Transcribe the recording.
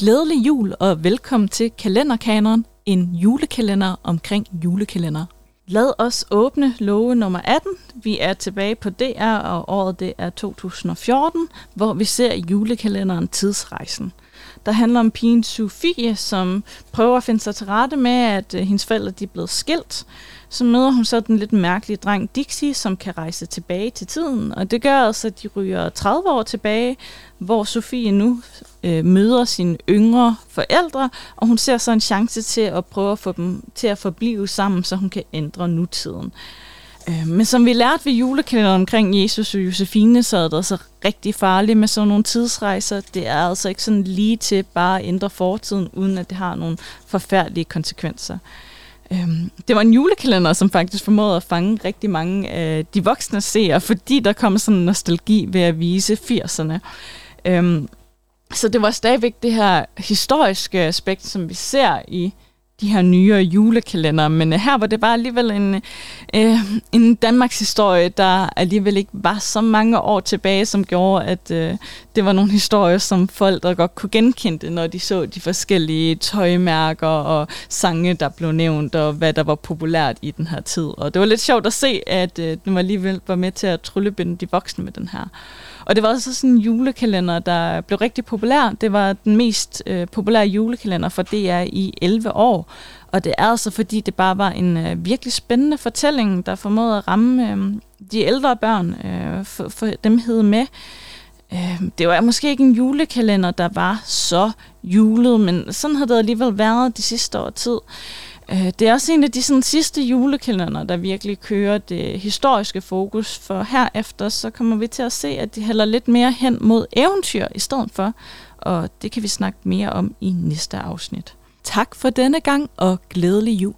Glædelig jul og velkommen til Kalenderkaneren, en julekalender omkring julekalender. Lad os åbne love nummer 18. Vi er tilbage på DR, og året det er 2014, hvor vi ser julekalenderen Tidsrejsen. Der handler om pigen Sofie, som prøver at finde sig til rette med, at øh, hendes forældre de er blevet skilt. Så møder hun så den lidt mærkelige dreng Dixie, som kan rejse tilbage til tiden. Og det gør altså, at de ryger 30 år tilbage, hvor Sofie nu øh, møder sine yngre forældre, og hun ser så en chance til at prøve at få dem til at forblive sammen, så hun kan ændre nutiden. Øh, Øh, men som vi lærte ved julekalenderen omkring Jesus og Josefine, så er det altså rigtig farligt med sådan nogle tidsrejser. Det er altså ikke sådan lige til bare at ændre fortiden, uden at det har nogle forfærdelige konsekvenser. Øhm, det var en julekalender, som faktisk formåede at fange rigtig mange af de voksne seere, fordi der kom sådan en nostalgi ved at vise 80'erne. Øhm, så det var stadigvæk det her historiske aspekt, som vi ser i de her nyere julekalender, men øh, her var det bare alligevel en, øh, en Danmarks historie, der alligevel ikke var så mange år tilbage, som gjorde, at øh, det var nogle historier, som folk der godt kunne genkende, når de så de forskellige tøjmærker og sange, der blev nævnt, og hvad der var populært i den her tid. Og det var lidt sjovt at se, at øh, den var alligevel var med til at tryllebinde de voksne med den her. Og det var også sådan en julekalender, der blev rigtig populær. Det var den mest øh, populære julekalender for DR i 11 år. Og det er altså, fordi det bare var en øh, virkelig spændende fortælling, der formåede at ramme øh, de ældre børn, øh, for, for dem hed med. Øh, det var måske ikke en julekalender, der var så julet, men sådan har det alligevel været de sidste år tid. Øh, det er også en af de sådan, sidste julekalender, der virkelig kører det historiske fokus, for herefter så kommer vi til at se, at de hælder lidt mere hen mod eventyr i stedet for, og det kan vi snakke mere om i næste afsnit. Tak for denne gang, og glædelig jul.